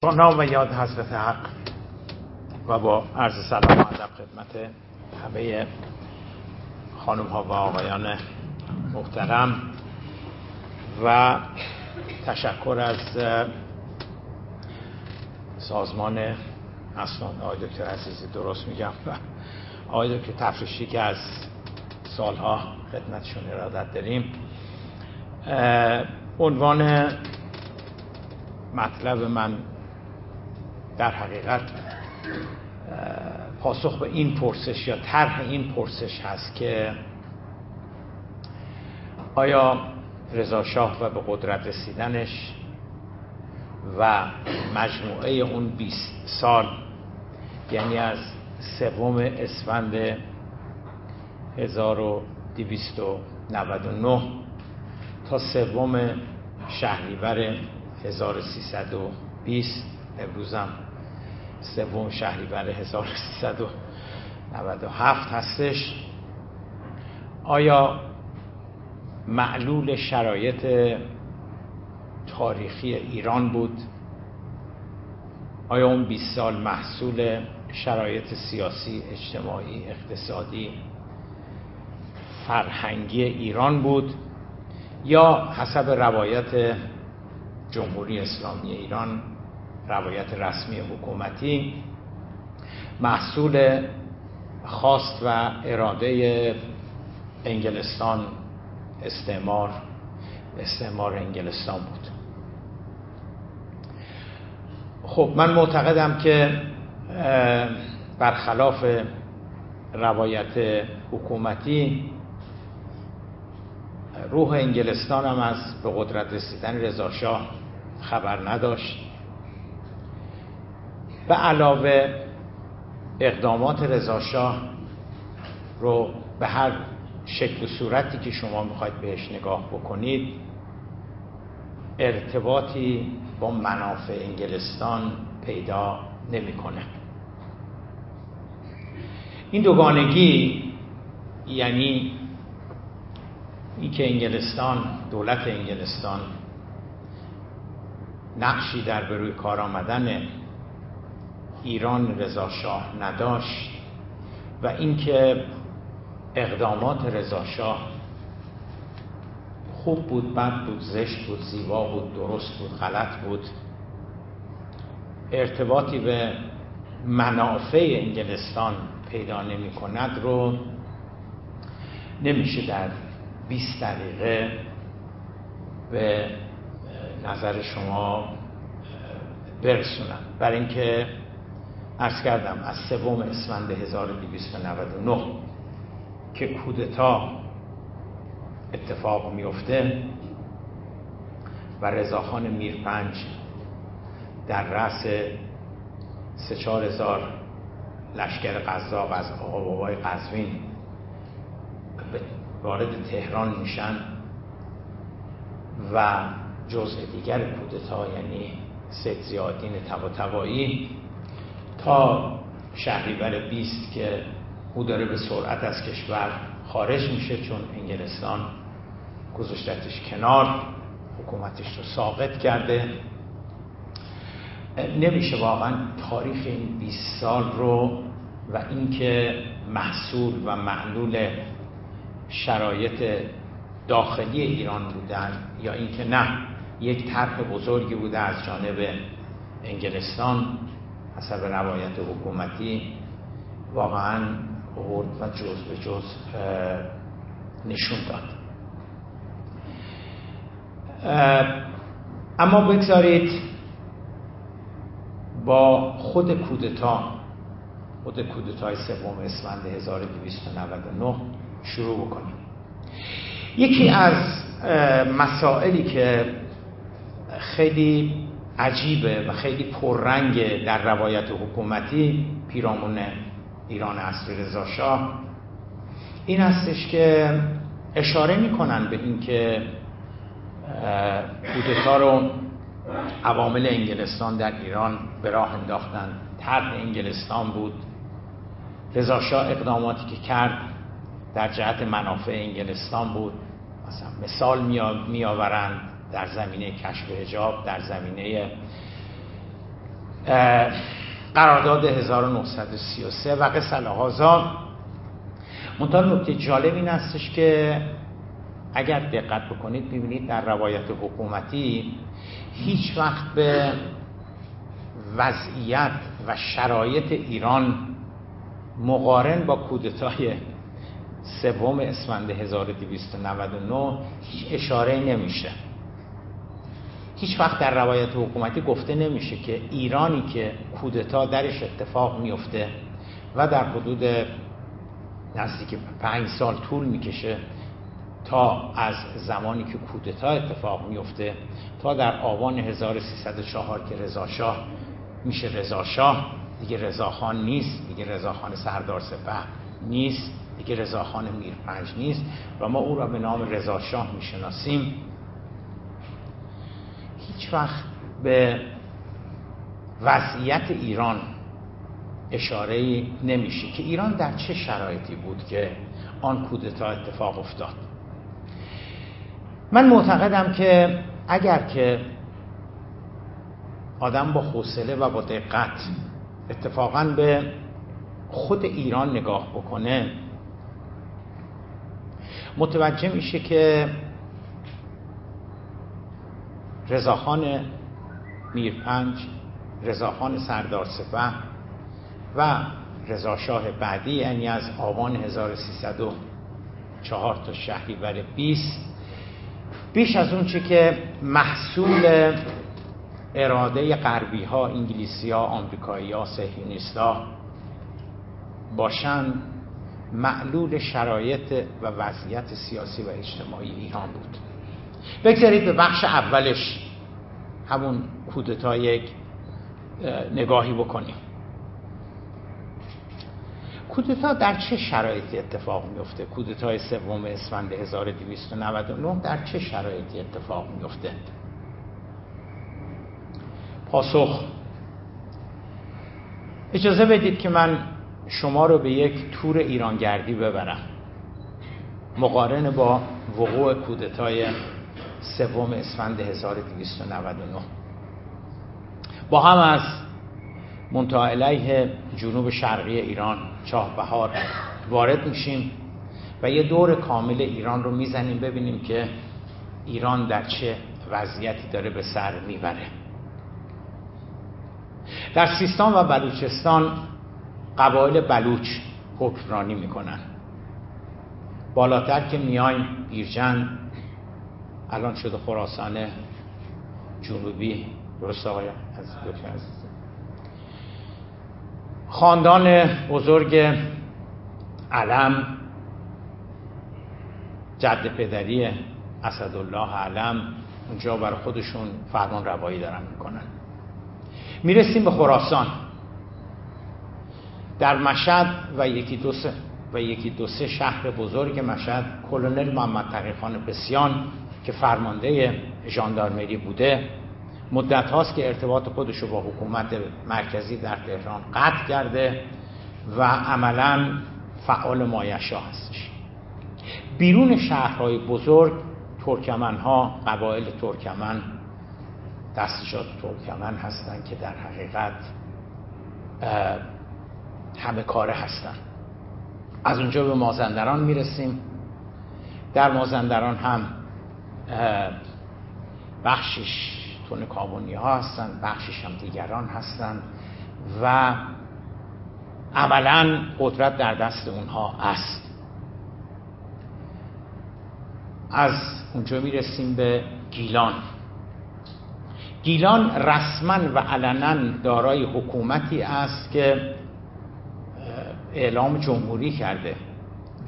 با نام و یاد حضرت حق و با عرض سلام و ادب خدمت همه خانم ها و آقایان محترم و تشکر از سازمان اسناد آقای دکتر عزیزی درست میگم. و آقای دکتر تفریشی که از سالها خدمتشون ارادت داریم. عنوان مطلب من در حقیقت پاسخ به این پرسش یا طرح این پرسش هست که آیا رضا شاه و به قدرت رسیدنش و مجموعه اون 20 سال یعنی از سوم اسفند 1299 تا سوم شهریور 1320 امروزم سوم شهریور 1397 هستش. آیا معلول شرایط تاریخی ایران بود؟ آیا اون 20 سال محصول شرایط سیاسی اجتماعی اقتصادی فرهنگی ایران بود یا حسب روایت جمهوری اسلامی ایران روایت رسمی حکومتی محصول خواست و اراده انگلستان استعمار استعمار انگلستان بود. خب من معتقدم که برخلاف روایت حکومتی روح انگلستان هم از به قدرت رسیدن رضاشاه خبر نداشت. به علاوه اقدامات رضاشاه رو به هر شکل و صورتی که شما می‌خواید بهش نگاه بکنید ارتباطی با منافع انگلستان پیدا نمی‌کنه. این دوگانگی یعنی اینکه انگلستان دولت انگلستان نقشی در بروی کار آمدن ایران رضا شاه نداشت و اینکه اقدامات رضا شاه خوب بود بد بود زشت بود زیبا بود درست بود غلط بود ارتباطی به منافع انگلستان پیدا نمی کند رو نمیشه در 20 دقیقه به نظر شما برسونم. برای اینکه ارز کردم از سوم اسفند 1299 که کودتا اتفاق میفته و رضاخان میرپنج در رأس سه چهار هزار لشکر قذاب از آقا بابای قزوین وارد تهران میشن و جزء دیگر کودتا یعنی سید زیادین تبا تا شهریور 20 که او داره به سرعت از کشور خارج میشه چون انگلستان گذاشتتش کنار حکومتش رو ساقط کرده. نمیشه واقعا تاریخ این 20 سال رو و اینکه محصول و معلول شرایط داخلی ایران بودن یا اینکه نه یک طرح بزرگی بوده از جانب انگلستان. حسب روایت حکومتی واقعا آورد و جز به جز نشون داد. اما بگذارید با خود کودتا خود کودتای سوم اسفند 1299 شروع بکنیم. یکی از مسائلی که خیلی عجیبه و خیلی پررنگ در روایت حکومتی پیرامون ایران اصری رضا شاه. این هستش که اشاره می‌کنن به اینکه کودتا رو عوامل انگلستان در ایران به راه انداختن. طرح انگلستان بود. رضا شاه اقداماتی که کرد در جهت منافع انگلستان بود. مثلا مثال می آورند در زمینه کشف حجاب در زمینه قرارداد 1933 و قصه هازا منتها نکته جالب این هستش که اگر دقت بکنید ببینید در روایت حکومتی هیچ وقت به وضعیت و شرایط ایران مقارن با کودتای سوم اسفند 1299 هیچ اشاره نمیشه. هیچ وقت در روایت حکومتی گفته نمیشه که ایرانی که کودتا درش اتفاق میفته و در حدود نزدیک پنج سال طول می‌کشه تا از زمانی که کودتا اتفاق میفته تا در آبان 1304 که رضاشاه میشه رضاشاه دیگه رضاخان نیست دیگه رضاخان سردار سپه نیست دیگه رضاخان میرپنج نیست و ما او را به نام رضاشاه می‌شناسیم. هیچ وقت به وضعیت ایران اشاره نمیشه که ایران در چه شرایطی بود که آن کودتا اتفاق افتاد. من معتقدم که اگر که آدم با حوصله و با دقت اتفاقا به خود ایران نگاه بکنه متوجه میشه که رضاخان میرپنج رضاخان سردار سپه و رضاشاه بعدی یعنی از آبان 1304 تا شهریور 20 بیش از اون چه که محصول اراده غربی ها انگلیسی ها آمریکایی ها باشن معلول شرایط و وضعیت سیاسی و اجتماعی ایران بود. بگذارید به بخش اولش همون کودتا یک نگاهی بکنیم. کودتا در چه شرایطی اتفاق میفته کودتای سوم اسفند 1299 در چه شرایطی اتفاق میفته پاسخ. اجازه بدید که من شما رو به یک تور ایرانگردی ببرم. مقارن با وقوع کودتای سوم اسفند 1299 با هم از منطقه علیه جنوب شرقی ایران چاه بهار وارد میشیم و یه دور کامل ایران رو می‌زنیم ببینیم که ایران در چه وضعیتی داره به سر می‌بره. در سیستان و بلوچستان قبایل بلوچ حکمرانی می‌کنن. بالاتر که میایم بیرجن الان شده خراسان جنوبی. درست آقای از خاندان بزرگ علم جد پدری اسدالله علم اونجا برای خودشون فرمان روایی دارن می‌کنن. می‌رسیم به خراسان. در مشهد و یکی دو سه و یکی دو سه شهر بزرگ مشهد کلونل محمد تقیخان بسیان که فرمانده ژاندارمری بوده مدت هاست که ارتباط خودش با حکومت مرکزی در تهران قطع کرده و عملا فعال مایشا هستش. بیرون شهرهای بزرگ ترکمن ها قبایل ترکمن دستشات ترکمن هستند که در حقیقت همه کاره هستن. از اونجا به مازندران می‌رسیم. در مازندران هم بخشش تون کابونی ها هستن بخشش هم دیگران هستن و عملا قدرت در دست اونها است. از اونجا می‌رسیم به گیلان. گیلان رسما و علنا دارای حکومتی است که اعلام جمهوری کرده.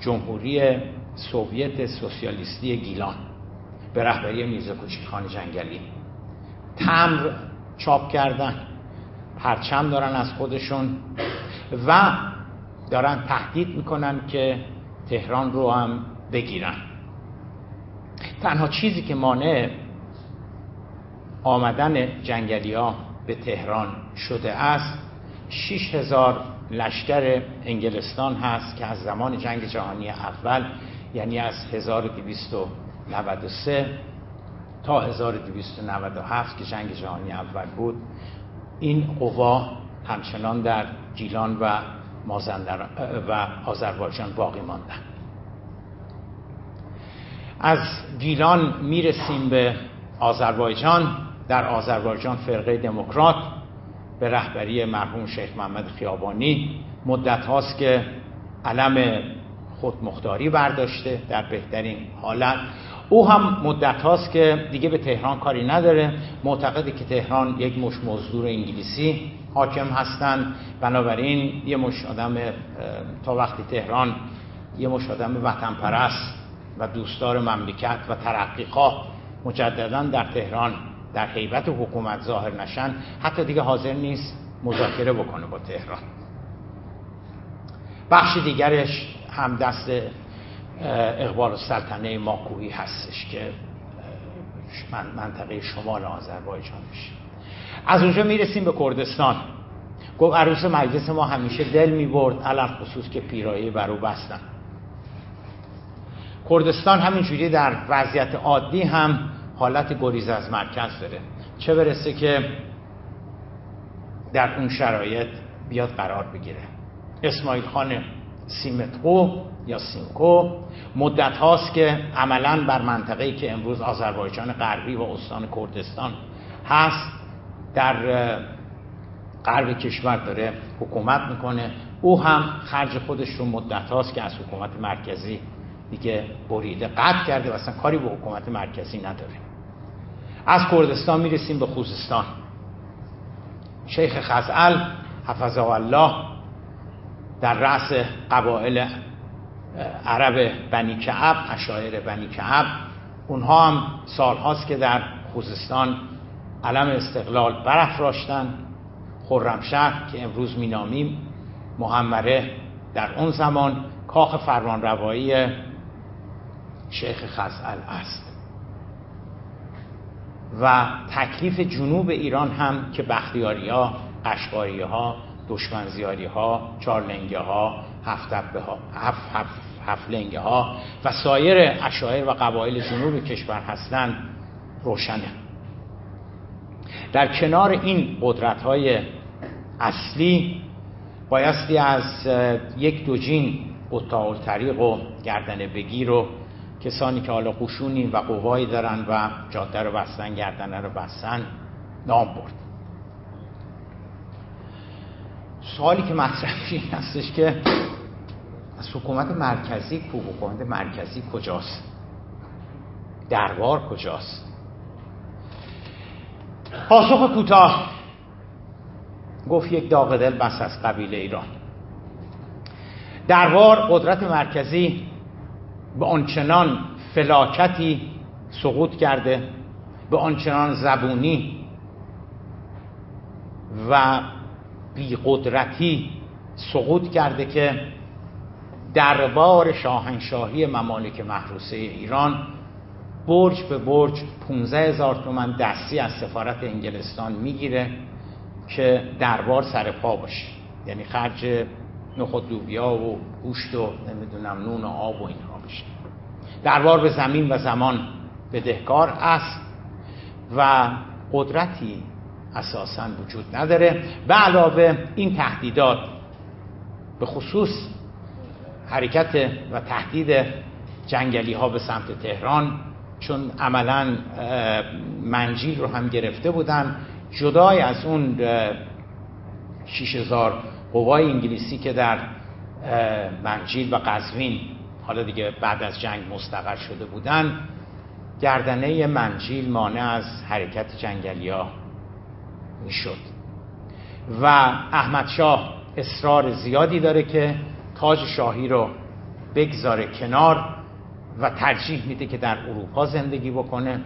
جمهوری سوویت سوسیالیستی گیلان. به رهبری میرزا خان جنگلی. تمر چاپ کردن. پرچم دارن از خودشون و دارن تهدید می‌کنن که تهران رو هم بگیرن. تنها چیزی که مانع آمدن جنگلی ها به تهران شده است 6000 لشکر انگلستان هست که از زمان جنگ جهانی اول یعنی از 1293 تا 1297 که جنگ جهانی اول بود. این قوا همچنان در گیلان و مازندران و آذربایجان باقی ماندن از گیلان می‌رسیم به آذربایجان. در آذربایجان فرقه دموکرات به رهبری مرحوم شیخ محمد خیابانی. مدت هاست که علم خودمختاری برداشته در بهترین حالت. او هم مدت هاست که دیگه به تهران کاری نداره. معتقده که تهران یک مش مزدور انگلیسی حاکم هستند. بنابراین یه مش آدم تا وقتی تهران یه مش آدم وطن پرست و دوستدار مملکت و ترقیقا مجددا در تهران در حیبت حکومت ظاهر نشن. حتی دیگه حاضر نیست مذاکره بکنه با تهران. بخش دیگرش هم دست اقبال سلطنه ماکوهی هستش که منطقه شمال آذربایجان میشه. از اونجا می‌رسیم به کردستان. گفت عروس مجلس ما همیشه دل می‌برد علم خصوص که پیرایی بر او بستن. کردستان همینجوری در وضعیت عادی هم حالت گریز از مرکز داره. چه برسه که در اون شرایط بیاد قرار بگیره. اسماعیل خان سیمتقو یا سیمکو مدت هاست که عملا بر منطقه‌ای که امروز آذربایجان غربی و استان کردستان هست در غرب کشور داره حکومت می‌کنه. او هم خرج خودش رو مدت هاست که از حکومت مرکزی دیگه بریده قطع کرده و اصلا کاری به حکومت مرکزی نداره. از کردستان می‌رسیم به خوزستان. شیخ خزعل حفظه الله در رأس قبایل عرب بنی کعب اشایر بنی کعب. اونها هم سالهاست که در خوزستان علم استقلال برافراشتن. خرمشهر که امروز مینامیم محمره در اون زمان کاخ فرمانروایی شیخ خزعل است. و تکلیف جنوب ایران هم که بختیاری ها ها دشمنزیاری ها چارلنگه ها هفتبه ها هفت, هفت, لنگه ها و سایر اشایر و قبایل جنوب کشور هستند روشنه. در کنار این قدرت های اصلی بایستی از یک دوجین قطاع طریق و گردن بگیر و کسانی که حالا قشونی و قوایی دارن و جاده رو بستن گردنه رو بستن نام برد. سوالی که مطرح این هستش که از حکومت مرکزی کو؟ حکومت مرکزی کجاست؟ دربار کجاست؟ پاسخ کوتاه. گفت یک داغ دل بس از قبیله ایران. دربار قدرت مرکزی به آنچنان فلاکتی سقوط کرده به آنچنان زبونی و بیقدرتی سقوط کرده که دربار شاهنشاهی ممالک محروسه ایران برج به برج 15 هزار تومن دستی از سفارت انگلستان می‌گیره که دربار سر پا باشه. یعنی خرج نخود لوبیا و گوشت و نمی‌دونم نون و آب و اینها بشه. دربار به زمین و زمان بدهکار است و قدرتی اساسا وجود نداره به علاوه این تهدیدات به خصوص حرکت و تهدید جنگلی ها به سمت تهران چون عملا منجیل رو هم گرفته بودن جدای از اون 6000 قوای انگلیسی که در منجیل و قزوین حالا دیگه بعد از جنگ مستقر شده بودن گردنه منجیل مانع از حرکت جنگلیا می‌شد. و احمد شاه اصرار زیادی داره که تاج شاهی رو بگذاره کنار و ترجیح میده که در اروپا زندگی بکنه.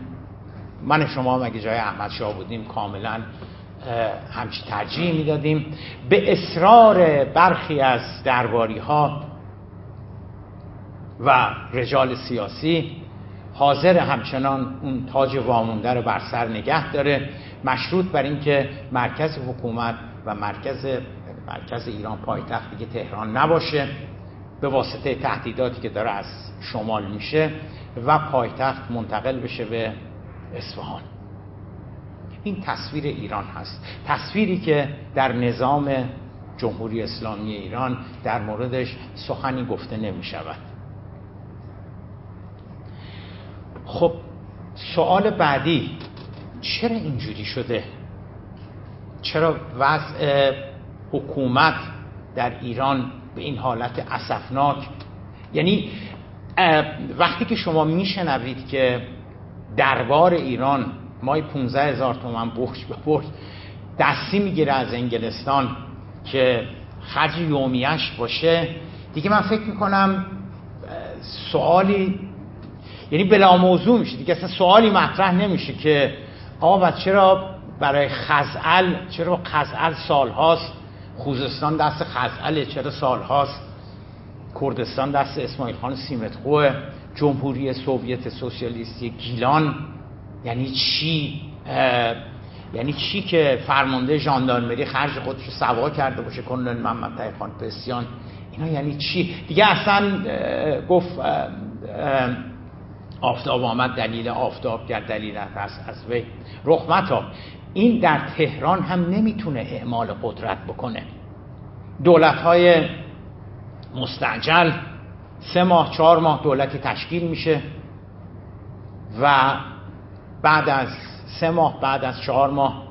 من شما مگه جای احمد شاه بودیم کاملا همچی ترجیح می‌دادیم. به اصرار برخی از درباری ها و رجال سیاسی حاضر همچنان اون تاج وامونده رو بر سر نگه داره مشروط بر اینکه مرکز حکومت و مرکز مرکز ایران پایتخت دیگه تهران نباشه به واسطه تهدیداتی که داره از شمال میشه و پایتخت منتقل بشه به اصفهان. این تصویر ایران هست. تصویری که در نظام جمهوری اسلامی ایران در موردش سخنی گفته نمی شود خب سوال بعدی چرا اینجوری شده؟ چرا وضع حکومت در ایران به این حالت اسفناک؟ یعنی وقتی که شما میشنوید که دربار ایران مای 15 هزار تومن بخش به بخش دستی می‌گیره از انگلستان که خرج یومیش باشه دیگه من فکر می‌کنم سوالی یعنی بلا موضوع میشه. دیگه اصلا سوالی مطرح نمیشه که آقا چرا برای خزعل چرا خزعل سالهاست خوزستان دست خزعله چرا سالهاست کردستان دست اسماعیل خان سیمتخوه جمهوری سوویت سوسیالیستی گیلان. یعنی چی؟ یعنی چی که فرمانده ژاندارمری خرج خودش سوا کرده باشه کنن محمد خان پسیان. اینا یعنی چی؟ دیگه اصلا گفت آفتاب آمد دلیل آفتاب کرد دلیل هست از وی. رخمتا این در تهران هم نمی‌تونه اعمال قدرت بکنه. دولت های مستعجل سه ماه چهار ماه دولتی تشکیل میشه و بعد از سه ماه بعد از چهار ماه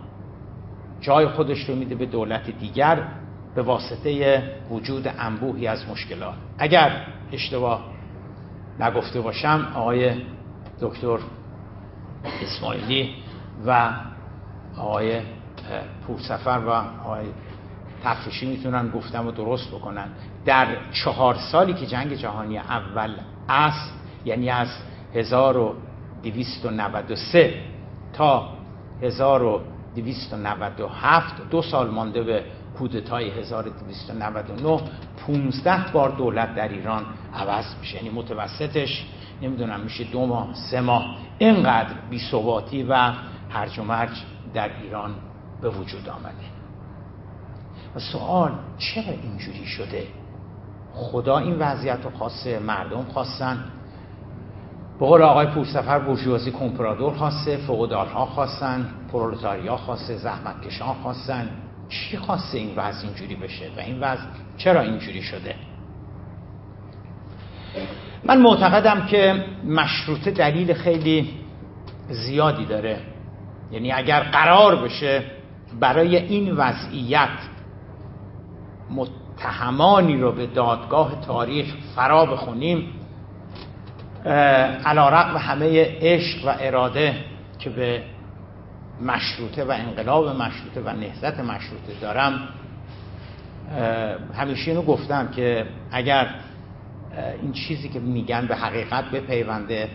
جای خودش رو میده به دولت دیگر به واسطه وجود انبوهی از مشکلات. اگر اشتباه نگفته باشم آقای دکتر اسماعیلی و آقای پورسفر و آقای تفریشی می‌تونن گفتم و درست بکنن. در چهار سالی که جنگ جهانی اول است یعنی از 1293 تا 1297 دو سال مانده به کودتای 1299 15 بار دولت در ایران عوض میشه. یعنی متوسطش نمی‌دونم میشه دو ماه سه ماه. اینقدر بی و هرج و مرج در ایران به وجود آمده. و سوال چرا اینجوری شده؟ خدا این وضعیت رو خواسته مردم خواستن. به قول آقای پورسفر بورژوازی کمپرادور خواسته فقودارها خواستن پرولتاریا خواسته زحمتکشان خواستن. چی خواسته این وضع اینجوری بشه؟ و این وضع چرا اینجوری شده؟ من معتقدم که مشروطه دلیل خیلی زیادی داره. یعنی اگر قرار بشه برای این وضعیت متهمانی رو به دادگاه تاریخ فرا بخونیم علا رقم همه عشق و اراده که به مشروطه و انقلاب مشروطه و نهزت مشروطه دارم همیشه اینو گفتم که اگر این چیزی که میگن به حقیقت بپیونده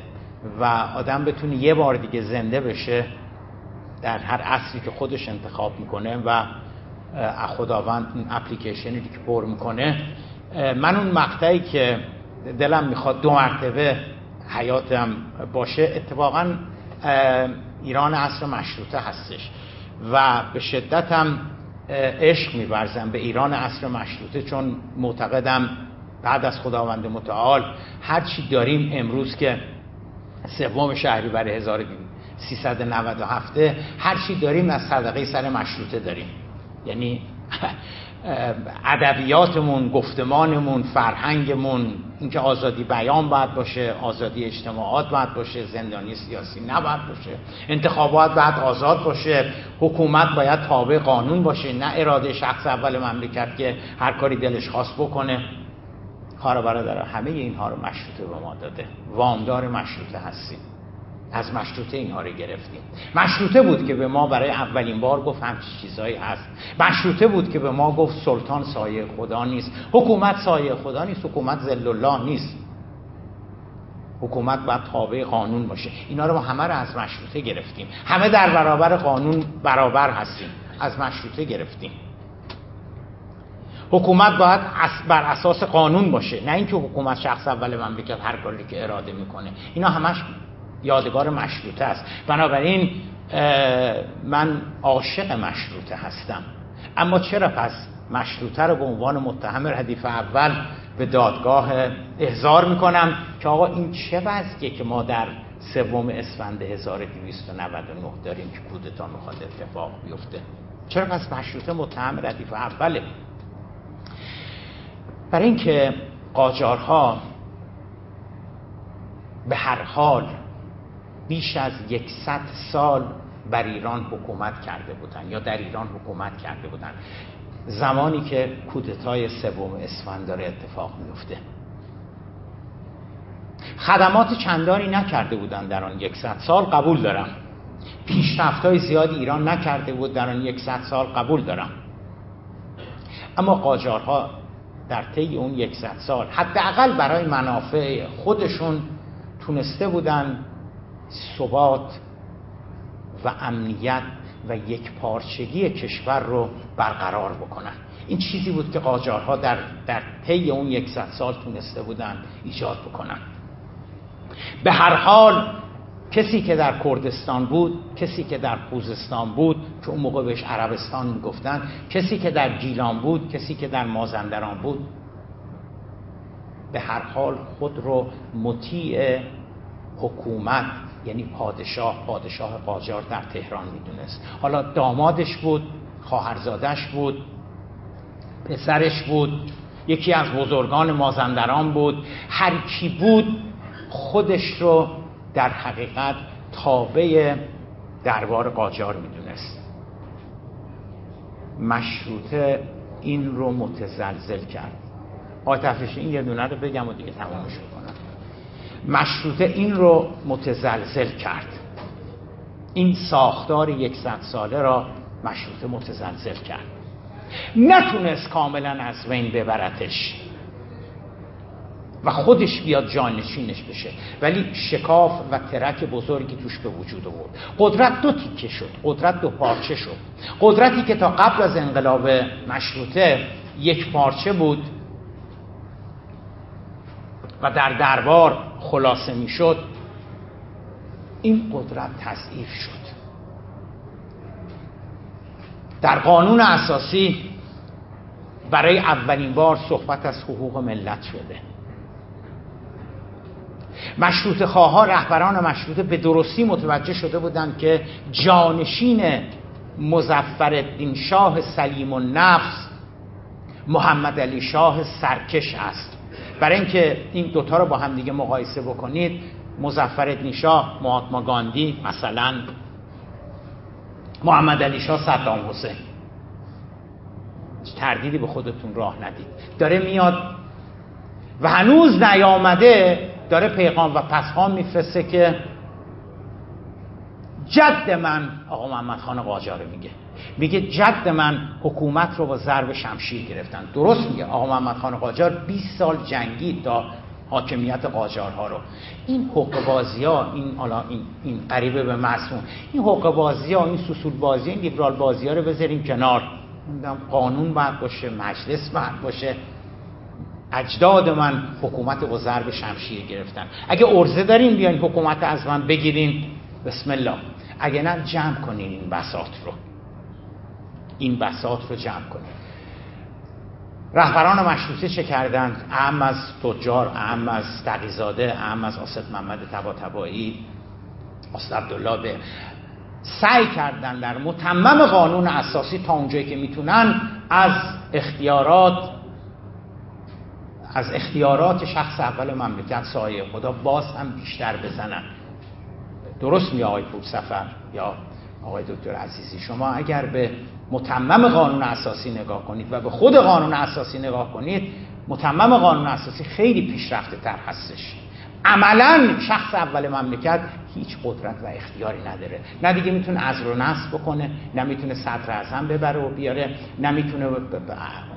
و آدم بتونه یه بار دیگه زنده بشه در هر اصلی که خودش انتخاب می‌کنه و خداوند اون اپلیکیشنی که پر می‌کنه. من اون مقطعی که دلم می‌خواد دو مرتبه حیاتم باشه اتفاقا ایران عصر مشروطه هستش و به شدتم عشق میورزم به ایران عصر مشروطه چون معتقدم بعد از خداوند متعال هر چی داریم امروز که سوم شهری برای 1397 هر چی داریم از صدقه سر مشروطه داریم. یعنی ادبیاتمون گفتمانمون فرهنگمون اینکه آزادی بیان باید باشه آزادی اجتماعات باید باشه زندانی سیاسی نباید باشه انتخابات باید آزاد باشه حکومت باید تابع قانون باشه نه اراده شخص اول مملکت که هر کاری دلش خواست بکنه. خواهر برادر همه اینها رو مشروطه به ما داده. وامدار مشروطه هستیم. از مشروطه اینها رو گرفتیم. مشروطه بود که به ما برای اولین بار گفت همچی چیزهایی هست. مشروطه بود که به ما گفت سلطان سایه خدا نیست. حکومت سایه خدا نیست حکومت زل الله نیست. حکومت باید تابع قانون باشه. اینا رو ما همه رو از مشروطه گرفتیم. همه در برابر قانون برابر هستیم. از مشروطه گرفتیم. حکومت باید بر اساس قانون باشه. نه اینکه حکومت شخص اول مملکت هر کاری که اراده می‌کنه. اینا همش یادگار مشروطه است. بنابراین من عاشق مشروطه هستم. اما چرا پس مشروطه رو به عنوان متهم ردیف اول به دادگاه احضار می‌کنم که آقا این چه وضعیه که ما در سوم اسفند 1299 داریم که کودتا می‌خواد اتفاق بیفته؟ چرا پس مشروطه متهم ردیف اوله؟ برای اینکه قاجارها به هر حال بیش از یکصد سال بر ایران حکومت کرده بودن یا در ایران حکومت کرده بودن. زمانی که کودتای سوم اسفند داره اتفاق میفته خدمات چندانی نکرده بودن در آن یکصد سال قبول دارم. پیشرفت های زیادی ایران نکرده بود در آن یکصد سال قبول دارم. اما قاجارها در طی اون یکصد سال. حداقل برای منافع خودشون تونسته بودن ثبات و امنیت و یک پارچگی کشور رو برقرار بکنن. این چیزی بود که قاجارها در, در طی اون یکصد سال تونسته بودن ایجاد بکنن. به هر حال کسی که در کردستان بود کسی که در خوزستان بود که اون موقع بهش عربستان می‌گفتن کسی که در گیلان بود کسی که در مازندران بود. به هر حال خود رو مطیع حکومت یعنی پادشاه پادشاه قاجار در تهران می‌دونست. حالا دامادش بود خواهرزادش بود پسرش بود یکی از بزرگان مازندران بود هر کی بود خودش رو در حقیقت تابع دربار قاجار می‌دونست. مشروطه این رو متزلزل کرد. تفریشی این یه دونه رو بگم و دیگه تمامش کنم. مشروطه این رو متزلزل کرد. این ساختار یکصد ساله را مشروطه متزلزل کرد. نتونست کاملا از بین ببرتش. و خودش بیاد جانشینش بشه. ولی شکاف و ترک بزرگی توش به وجود آورد. قدرت دو تیکه شد. قدرت دو پارچه شد. قدرتی که تا قبل از انقلاب مشروطه یک پارچه بود و در دربار خلاصه می‌شد این قدرت تضعیف شد. در قانون اساسی برای اولین بار صحبت از حقوق ملت شده. مشروط خواه رهبران مشروطه به درستی متوجه شده بودند که جانشین مزفر شاه سلیم و نفس محمد علی شاه سرکش است. برای اینکه این دوتا رو با هم دیگه مقایسه بکنید مزفر شاه مهاتما گاندی مثلا محمد علی شاه صدام حسین. تردیدی به خودتون راه ندید. داره میاد و هنوز نیامده داره پیغام و پسخان میفرسته که جد من آقا محمد خان قاجاره میگه میگه جد من حکومت رو با ضرب شمشیر گرفتن. درست میگه آقا محمد خان قاجار 20 سال جنگید تا حاکمیت قاجارها رو. این حقوق بازی ها این حالا این این قریبه به مسمون این حقوق بازی ها این سوسول بازی این لیبرال بازی ها رو بذاریم کنار. قانون باید باشه مجلس باید باشه. اجداد من حکومت با ضرب شمشیر گرفتن. اگه ارزه دارین بیاین حکومت از من بگیرین. بسم الله. اگه نه جمع کنین این بساط رو. این بساط رو جمع کنین. رهبران مشروطه چه کردند؟ اهم از تجار اهم از تقیزاده اهم از آسد محمد تبا تبایی آسد عبدالله به سعی کردن در متمم قانون اساسی تا اونجایی که می‌تونن از اختیارات از اختیارات شخص اول مملکت سایه خدا باز هم بیشتر بزنن درست می آقای پور سفر یا آقای دکتر عزیزی؟ شما اگر به متمم قانون اساسی نگاه کنید و به خود قانون اساسی نگاه کنید متمم قانون اساسی خیلی پیشرفته تر هستش. عملا شخص اول مملکت هیچ قدرت و اختیاری نداره. نه دیگه می‌تونه از رو نصب بکنه نه می‌تونه صدر اعظم ببره و بیاره نه می‌تونه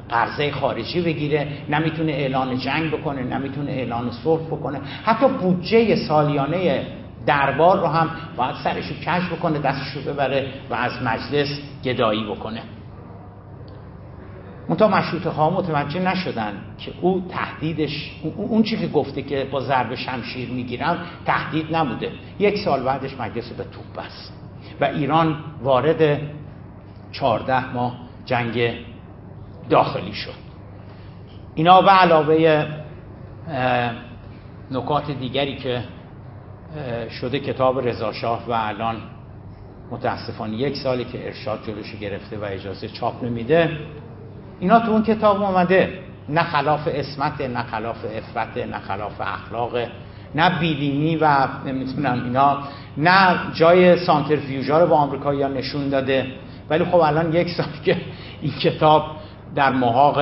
قرضه خارجی بگیره نمی‌تونه اعلان جنگ بکنه نمی‌تونه اعلان صلح بکنه. حتی بودجه سالیانه دربار رو هم باید سرش رو کش بکنه دستش رو ببره و از مجلس گدایی بکنه. منتها مشروط ها متوجه نشدن که او تهدیدش اون چی که گفته که با ضرب شمشیر می‌گیرم تهدید نبوده. یک سال بعدش مجلس به توپ بست و ایران وارد چهارده ماه جنگ داخلی شد. اینا به علاوه نکات دیگری که شده کتاب رضاشاه و الان متاسفانه یک سالی که ارشاد جلوش گرفته و اجازه چاپ نمیده اینا تو اون کتاب اومده. نه خلاف اسمت نه خلاف افرت نه خلاف اخلاق نه بیدینی و نمی‌تونم اینا نه جای سانترفیوژا رو با آمریکا نشون داده. ولی خب الان یک سال که این کتاب در محاق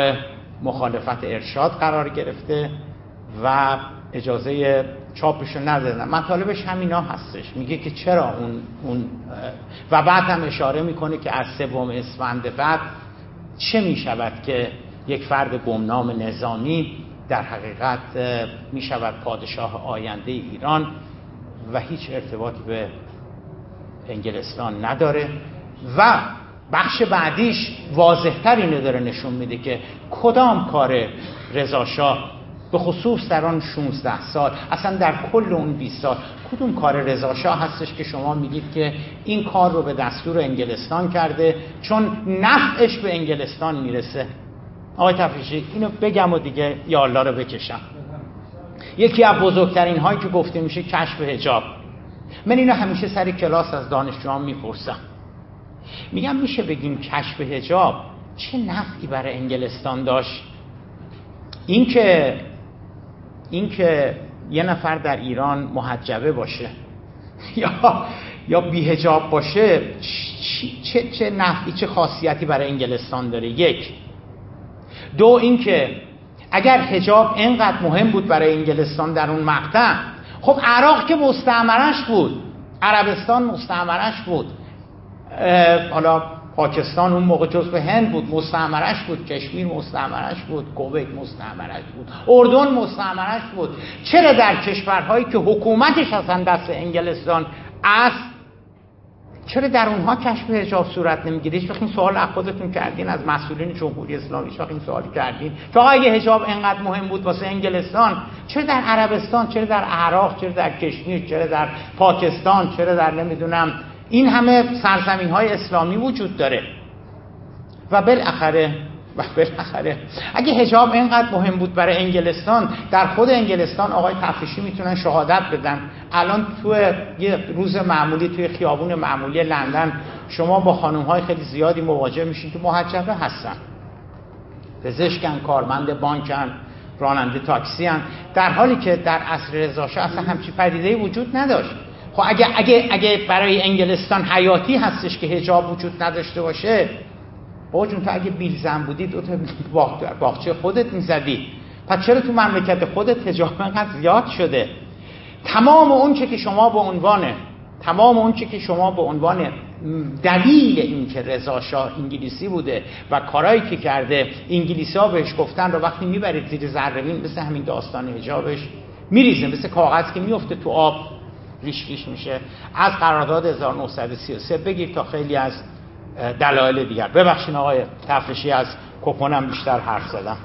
مخالفت ارشاد قرار گرفته و اجازه چاپش رو ندادن. مطالبش همینا هستش. میگه که چرا اون, اون و بعد هم اشاره می‌کنه که از سوم اسفند بعد چه می‌شود که یک فرد گمنام نظامی در حقیقت می‌شود پادشاه آینده ایران و هیچ ارتباطی به انگلستان نداره و بخش بعدیش واضحتر اینو داره نشون میده که کدام کار رضاشاه به خصوص در آن 16 سال اصلا در کل اون 20 سال کدوم کار رضاشاه هستش که شما میگید که این کار رو به دستور انگلستان کرده چون نفعش به انگلستان می‌رسه؟ آقای تفریشی اینو بگم و دیگه یا رو بکشم. یکی از بزرگترین هایی که گفته میشه کشف هجاب من اینو همیشه سر کلاس از دانشجوام می‌پرسم. میگم میشه بگیم کشف هجاب چه نفعی برای انگلستان داشت؟ اینکه اینکه یه نفر در ایران محجبه باشه. یا یا بیهجاب باشه چه چه نفعی چه خاصیتی برای انگلستان داره؟ یک. دو اینکه اگر هجاب اینقدر مهم بود برای انگلستان در اون مقطع خب عراق که مستعمرش بود عربستان مستعمرش بود. حالا پاکستان اون موقع جزو هند بود مستعمرش بود کشمیر مستعمرش بود کویت مستعمرش بود اردن مستعمرش بود. چرا در کشورهایی که حکومتش اصلا دست انگلستان است چرا در اونها کشف حجاب صورت نمی‌گیره؟ هیچ این سوال از خودتون کردین از مسئولین جمهوری اسلامی هیچ این سوال کردین. که اگه حجاب انقدر مهم بود واسه انگلستان چرا در عربستان چرا در عراق چرا در کشمیر چرا در پاکستان چرا در نمی‌دونم این همه سرزمین های اسلامی وجود داره. و بالاخره و بالاخره اگه حجاب اینقدر مهم بود برای انگلستان در خود انگلستان آقای تفریشی می‌تونن شهادت بدن. الان تو یه روز معمولی توی خیابون معمولی لندن شما با خانم های خیلی زیادی مواجه میشین که محجبه هستن. پزشکن کارمند بانکن راننده تاکسی هن. در حالی که در عصر رضاشاه اصلا همچی پدیده وجود نداشت. خب اگه, اگه, اگه برای انگلستان حیاتی هستش که هجاب وجود نداشته باشه با جون تو اگه بیلزن بودی دو تا باغچه خودت می‌زدی. پس چرا تو مملکت خودت هجاب انقدر زیاد شده؟ تمام اون که شما به عنوان تمام اون که شما به عنوان دلیل اینکه رضا شاه انگلیسی بوده و کارایی که کرده انگلیسی ها بهش گفتن رو وقتی می‌برید زیر زربین مثل همین داستان حجابش میریزه مثل کاغذ که میفته تو آب. ریش ریش میشه. از قرارداد 1933 بگیر تا خیلی از دلایل دیگر. ببخشید آقای تفرشی از کپونم بیشتر حرف زدم.